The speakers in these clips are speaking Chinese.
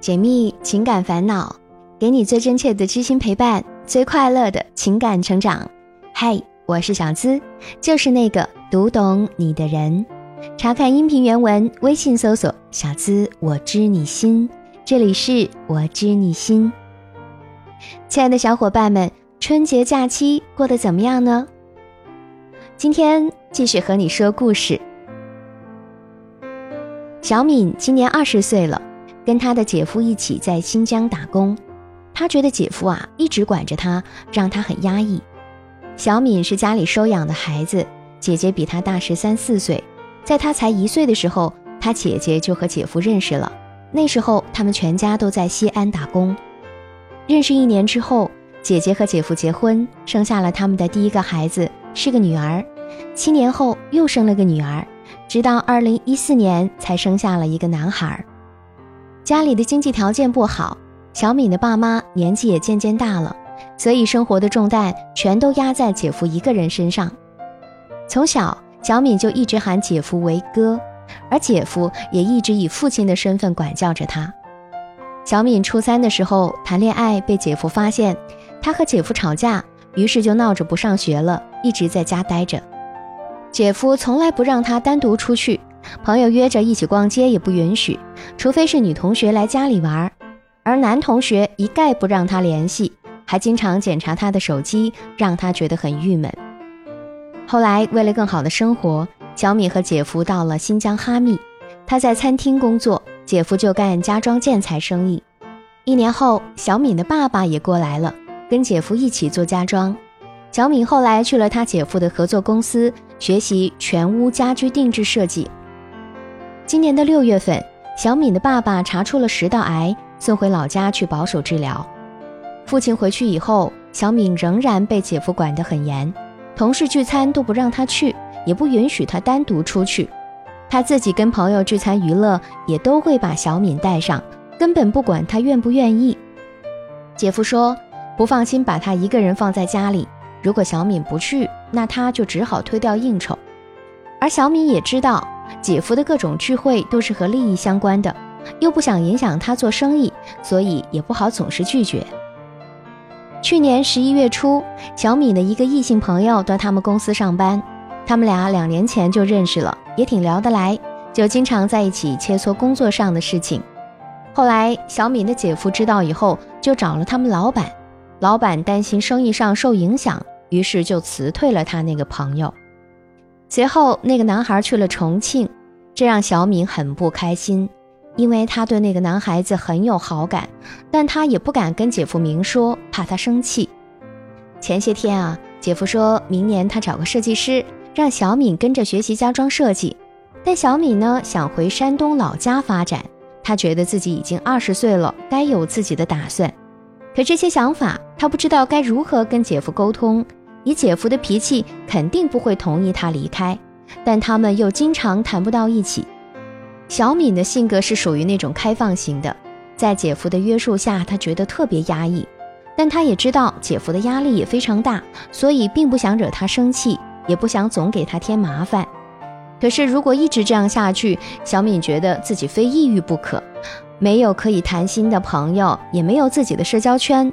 解密情感烦恼，给你最真切的知心陪伴，最快乐的情感成长。嗨，我是小资，就是那个读懂你的人。查看音频原文，微信搜索“小资我知你心”，这里是我知你心。亲爱的小伙伴们，春节假期过得怎么样呢？今天继续和你说故事。小敏今年二十岁了。跟他的姐夫一起在新疆打工，他觉得姐夫啊一直管着他，让他很压抑。小敏是家里收养的孩子，姐姐比他大十三四岁，在他才一岁的时候，他姐姐就和姐夫认识了。那时候他们全家都在西安打工。认识一年之后，姐姐和姐夫结婚，生下了他们的第一个孩子，是个女儿。七年后又生了个女儿，直到二零一四年才生下了一个男孩。家里的经济条件不好，小敏的爸妈年纪也渐渐大了，所以生活的重担全都压在姐夫一个人身上。从小，小敏就一直喊姐夫为哥，而姐夫也一直以父亲的身份管教着她。小敏初三的时候谈恋爱被姐夫发现，她和姐夫吵架，于是就闹着不上学了，一直在家待着。姐夫从来不让她单独出去。朋友约着一起逛街也不允许，除非是女同学来家里玩，而男同学一概不让他联系，还经常检查他的手机，让他觉得很郁闷。后来为了更好的生活，小敏和姐夫到了新疆哈密，他在餐厅工作，姐夫就干家装建材生意。一年后，小敏的爸爸也过来了，跟姐夫一起做家装。小敏后来去了他姐夫的合作公司学习全屋家居定制设计。今年的六月份，小敏的爸爸查出了食道癌，送回老家去保守治疗。父亲回去以后，小敏仍然被姐夫管得很严，同事聚餐都不让他去，也不允许他单独出去。他自己跟朋友聚餐娱乐，也都会把小敏带上，根本不管他愿不愿意。姐夫说不放心把他一个人放在家里，如果小敏不去，那他就只好推掉应酬。而小敏也知道。姐夫的各种聚会都是和利益相关的，又不想影响他做生意，所以也不好总是拒绝。去年十一月初，小敏的一个异性朋友到他们公司上班，他们俩两年前就认识了，也挺聊得来，就经常在一起切磋工作上的事情。后来小敏的姐夫知道以后，就找了他们老板，老板担心生意上受影响，于是就辞退了他那个朋友。随后，那个男孩去了重庆，这让小敏很不开心，因为她对那个男孩子很有好感，但她也不敢跟姐夫明说，怕他生气。前些天啊，姐夫说明年他找个设计师，让小敏跟着学习家装设计，但小敏呢想回山东老家发展，她觉得自己已经二十岁了，该有自己的打算。可这些想法，她不知道该如何跟姐夫沟通。以姐夫的脾气，肯定不会同意他离开，但他们又经常谈不到一起。小敏的性格是属于那种开放型的，在姐夫的约束下，她觉得特别压抑，但她也知道姐夫的压力也非常大，所以并不想惹他生气，也不想总给他添麻烦。可是如果一直这样下去，小敏觉得自己非抑郁不可，没有可以谈心的朋友，也没有自己的社交圈。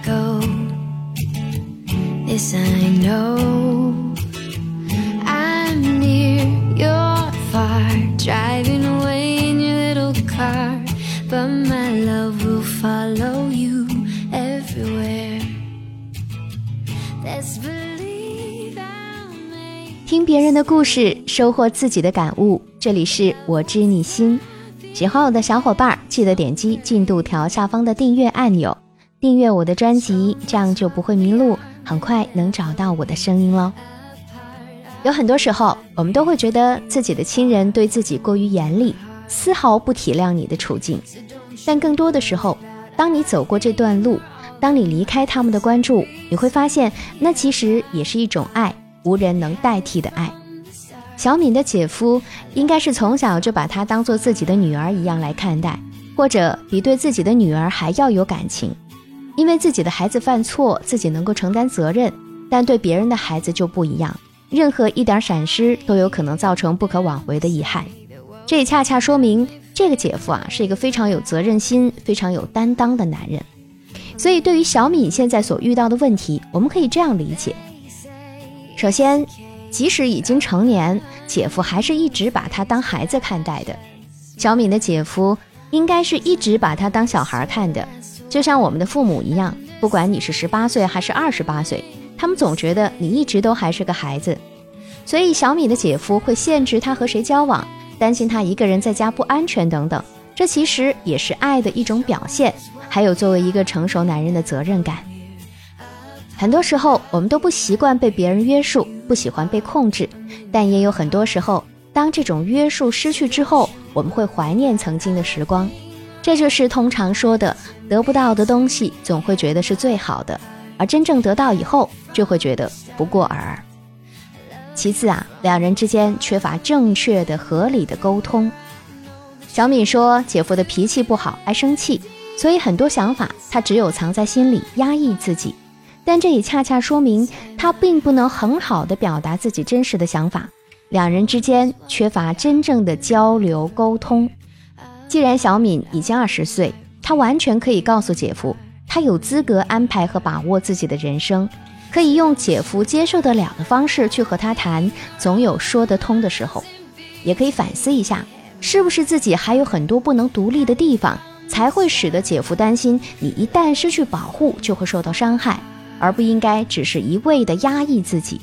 as i know. I'm near your far driving away in your little car but my love will follow you everywhere. Let's believe i'll make 听别人的故事，收获自己的感悟，这里是我知你心，喜欢我的小伙伴记得点击进度条下方的订阅按钮，订阅我的专辑，这样就不会迷路。很快能找到我的声音喽。有很多时候，我们都会觉得自己的亲人对自己过于严厉，丝毫不体谅你的处境。但更多的时候，当你走过这段路，当你离开他们的关注，你会发现，那其实也是一种爱，无人能代替的爱。小敏的姐夫应该是从小就把她当做自己的女儿一样来看待，或者比对自己的女儿还要有感情。因为自己的孩子犯错，自己能够承担责任，但对别人的孩子就不一样，任何一点闪失都有可能造成不可挽回的遗憾。这也恰恰说明。这个姐夫啊，是一个非常有责任心、非常有担当的男人。所以，对于小敏现在所遇到的问题，我们可以这样理解：首先，即使已经成年，姐夫还是一直把她当孩子看待的。小敏的姐夫应该是一直把她当小孩看的，就像我们的父母一样，不管你是十八岁还是二十八岁，他们总觉得你一直都还是个孩子。所以，小米的姐夫会限制她和谁交往。担心他一个人在家不安全等等，这其实也是爱的一种表现。还有作为一个成熟男人的责任感。很多时候我们都不习惯被别人约束，不喜欢被控制，但也有很多时候，当这种约束失去之后，我们会怀念曾经的时光。这就是通常说的，得不到的东西总会觉得是最好的，而真正得到以后，就会觉得不过尔尔。其次啊，两人之间缺乏正确的、合理的沟通。小敏说，姐夫的脾气不好，爱生气，所以很多想法他只有藏在心里，压抑自己。但这也恰恰说明他并不能很好的表达自己真实的想法。两人之间缺乏真正的交流沟通。既然小敏已经二十岁，她完全可以告诉姐夫，她有资格安排和把握自己的人生。可以用姐夫接受得了的方式去和他谈，总有说得通的时候。也可以反思一下，是不是自己还有很多不能独立的地方，才会使得姐夫担心你一旦失去保护就会受到伤害，而不应该只是一味的压抑自己。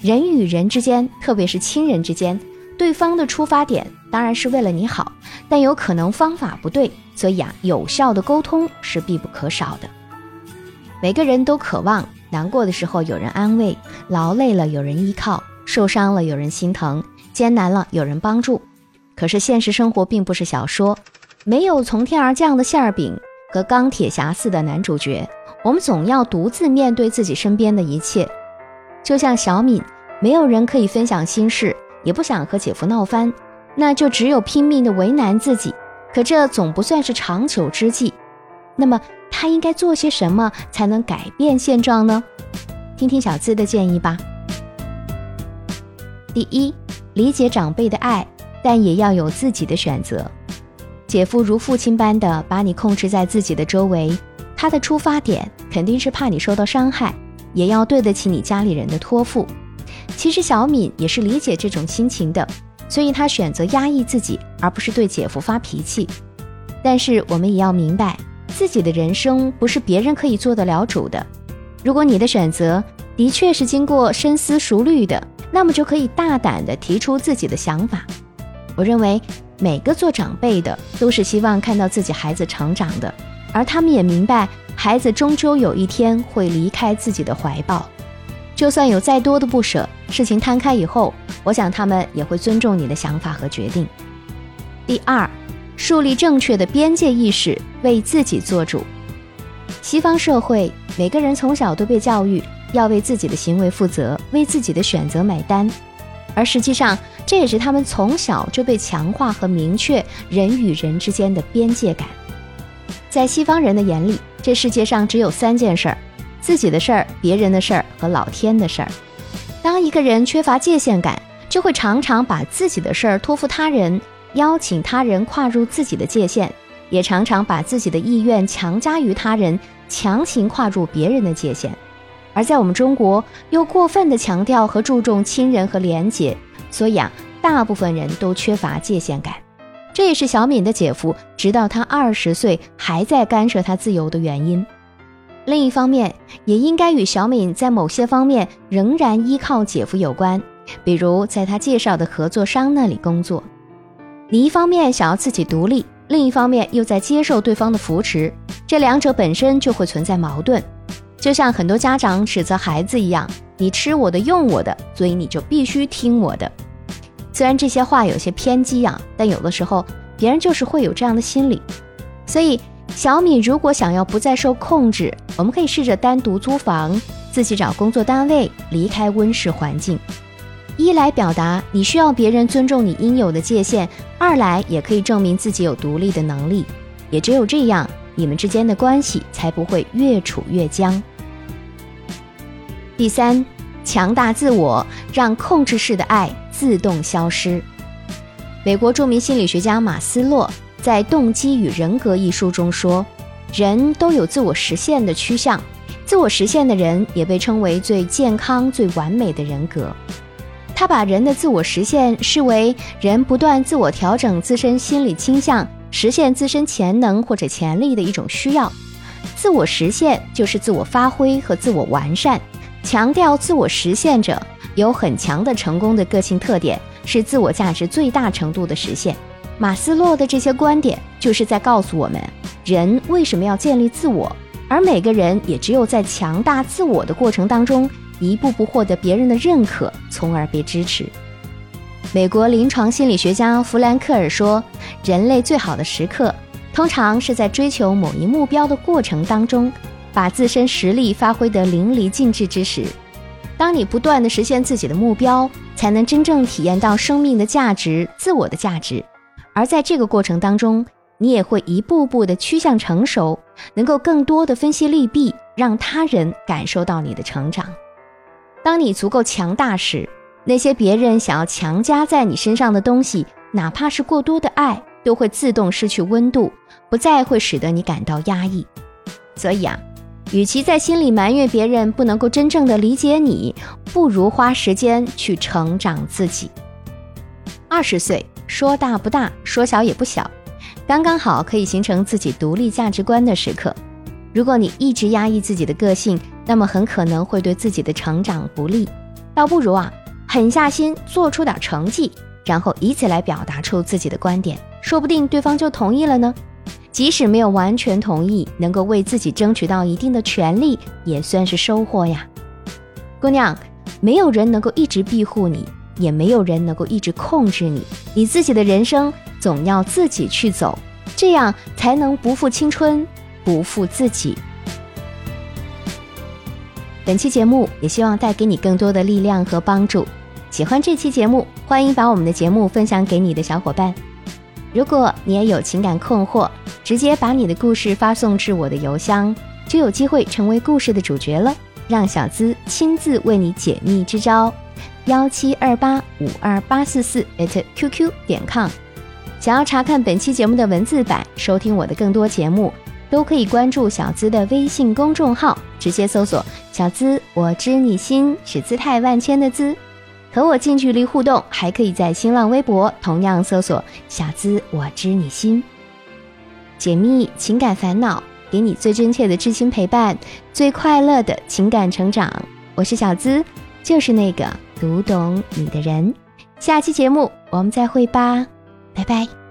人与人之间，特别是亲人之间，对方的出发点当然是为了你好，但有可能方法不对，所以啊，有效的沟通是必不可少的。每个人都渴望。难过的时候有人安慰，劳累了有人依靠，受伤了有人心疼，艰难了有人帮助。可是现实生活并不是小说，没有从天而降的馅儿饼和钢铁侠似的男主角，我们总要独自面对自己身边的一切。就像小敏，没有人可以分享心事，也不想和姐夫闹翻，那就只有拼命的为难自己。可这总不算是长久之计。那么。他应该做些什么才能改变现状呢？听听小资的建议吧。第一，理解长辈的爱，但也要有自己的选择。姐夫如父亲般的把你控制在自己的周围，他的出发点肯定是怕你受到伤害，也要对得起你家里人的托付。其实小敏也是理解这种心情的，所以她选择压抑自己，而不是对姐夫发脾气。但是我们也要明白。自己的人生不是别人可以做得了主的。如果你的选择的确是经过深思熟虑的，那么就可以大胆地提出自己的想法。我认为每个做长辈的都是希望看到自己孩子成长的，而他们也明白孩子终究有一天会离开自己的怀抱。就算有再多的不舍，事情摊开以后，我想他们也会尊重你的想法和决定。第二。树立正确的边界意识，为自己做主。西方社会，每个人从小都被教育要为自己的行为负责，为自己的选择买单。而实际上，这也是他们从小就被强化和明确人与人之间的边界感。在西方人的眼里，这世界上只有三件事儿：自己的事儿、别人的事儿和老天的事儿。当一个人缺乏界限感，就会常常把自己的事儿托付他人。邀请他人跨入自己的界限，也常常把自己的意愿强加于他人，强行跨入别人的界限。而在我们中国，又过分的强调和注重亲人和廉洁，所以啊，大部分人都缺乏界限感。这也是小敏的姐夫直到他二十岁还在干涉他自由的原因。另一方面，也应该与小敏在某些方面仍然依靠姐夫有关，比如在他介绍的合作商那里工作。你一方面想要自己独立，另一方面又在接受对方的扶持，这两者本身就会存在矛盾。就像很多家长指责孩子一样：“你吃我的，用我的，所以你就必须听我的。”虽然这些话有些偏激啊，但有的时候别人就是会有这样的心理。所以，小米如果想要不再受控制，我们可以试着单独租房，自己找工作单位，离开温室环境。一来表达你需要别人尊重你应有的界限，二来也可以证明自己有独立的能力。也只有这样，你们之间的关系才不会越处越僵。第三，强大自我，让控制式的爱自动消失。美国著名心理学家马斯洛在《动机与人格》一书中说：“人都有自我实现的趋向，自我实现的人也被称为最健康、最完美的人格。”他把人的自我实现视为人不断自我调整自身心理倾向，实现自身潜能或者潜力的一种需要。自我实现就是自我发挥和自我完善。强调自我实现者有很强的成功的个性特点，是自我价值最大程度的实现。马斯洛的这些观点就是在告诉我们，人为什么要建立自我，而每个人也只有在强大自我的过程当中，一步步获得别人的认可，从而被支持。美国临床心理学家弗兰克尔说，人类最好的时刻，通常是在追求某一目标的过程当中。把自身实力发挥得淋漓尽致之时，当你不断地实现自己的目标，才能真正体验到生命的价值、自我的价值。而在这个过程当中，你也会一步步的趋向成熟，能够更多的分析利弊，让他人感受到你的成长。当你足够强大时，那些别人想要强加在你身上的东西，哪怕是过多的爱，都会自动失去温度，不再会使得你感到压抑。所以啊。与其在心里埋怨别人不能够真正的理解你，不如花时间去成长自己。二十岁说大不大，说小也不小，刚刚好可以形成自己独立价值观的时刻。如果你一直压抑自己的个性，那么很可能会对自己的成长不利。倒不如啊，狠下心做出点成绩，然后以此来表达出自己的观点，说不定对方就同意了呢。即使没有完全同意，能够为自己争取到一定的权利，也算是收获呀。姑娘，没有人能够一直庇护你，也没有人能够一直控制你。你自己的人生总要自己去走，这样才能不负青春，不负自己。本期节目也希望带给你更多的力量和帮助。喜欢这期节目，欢迎把我们的节目分享给你的小伙伴。如果你也有情感困惑，直接把你的故事发送至我的邮箱，就有机会成为故事的主角了。让小资亲自为你解密支招：幺七二八五二八四四 @QQ 点 com。想要查看本期节目的文字版，收听我的更多节目，都可以关注小资的微信公众号，直接搜索“小资我知你心”，是姿态万千的资。和我近距离互动，还可以在新浪微博同样搜索“小资我知你心”，解密情感烦恼，给你最真切的知心陪伴，最快乐的情感成长。我是小资，就是那个读懂你的人。下期节目我们再会吧，拜拜。